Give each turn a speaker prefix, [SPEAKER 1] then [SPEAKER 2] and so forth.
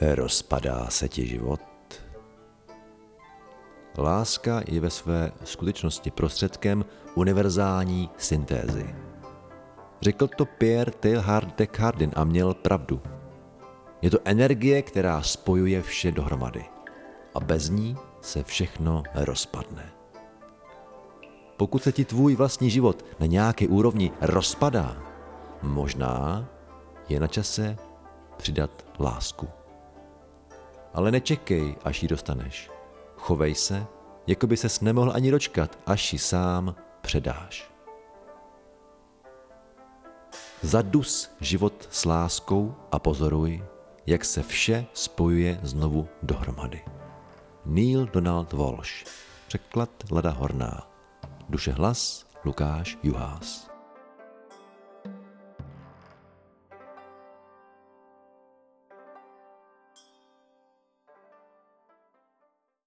[SPEAKER 1] Rozpadá se ti život? Láska je ve své skutečnosti prostředkem univerzální syntézy. Řekl to Pierre Teilhard de Cardin a měl pravdu. Je to energie, která spojuje vše dohromady. A bez ní se všechno rozpadne. Pokud se ti tvůj vlastní život na nějaké úrovni rozpadá, možná je na čase přidat lásku. Ale nečekej, až ji dostaneš. Chovej se, jako by ses nemohl ani dočkat, až ji sám předáš. Zadus život s láskou a pozoruj, jak se vše spojuje znovu dohromady. Neil Donald Walsh, překlad Lada Horná, duše hlas Lukáš Juhás.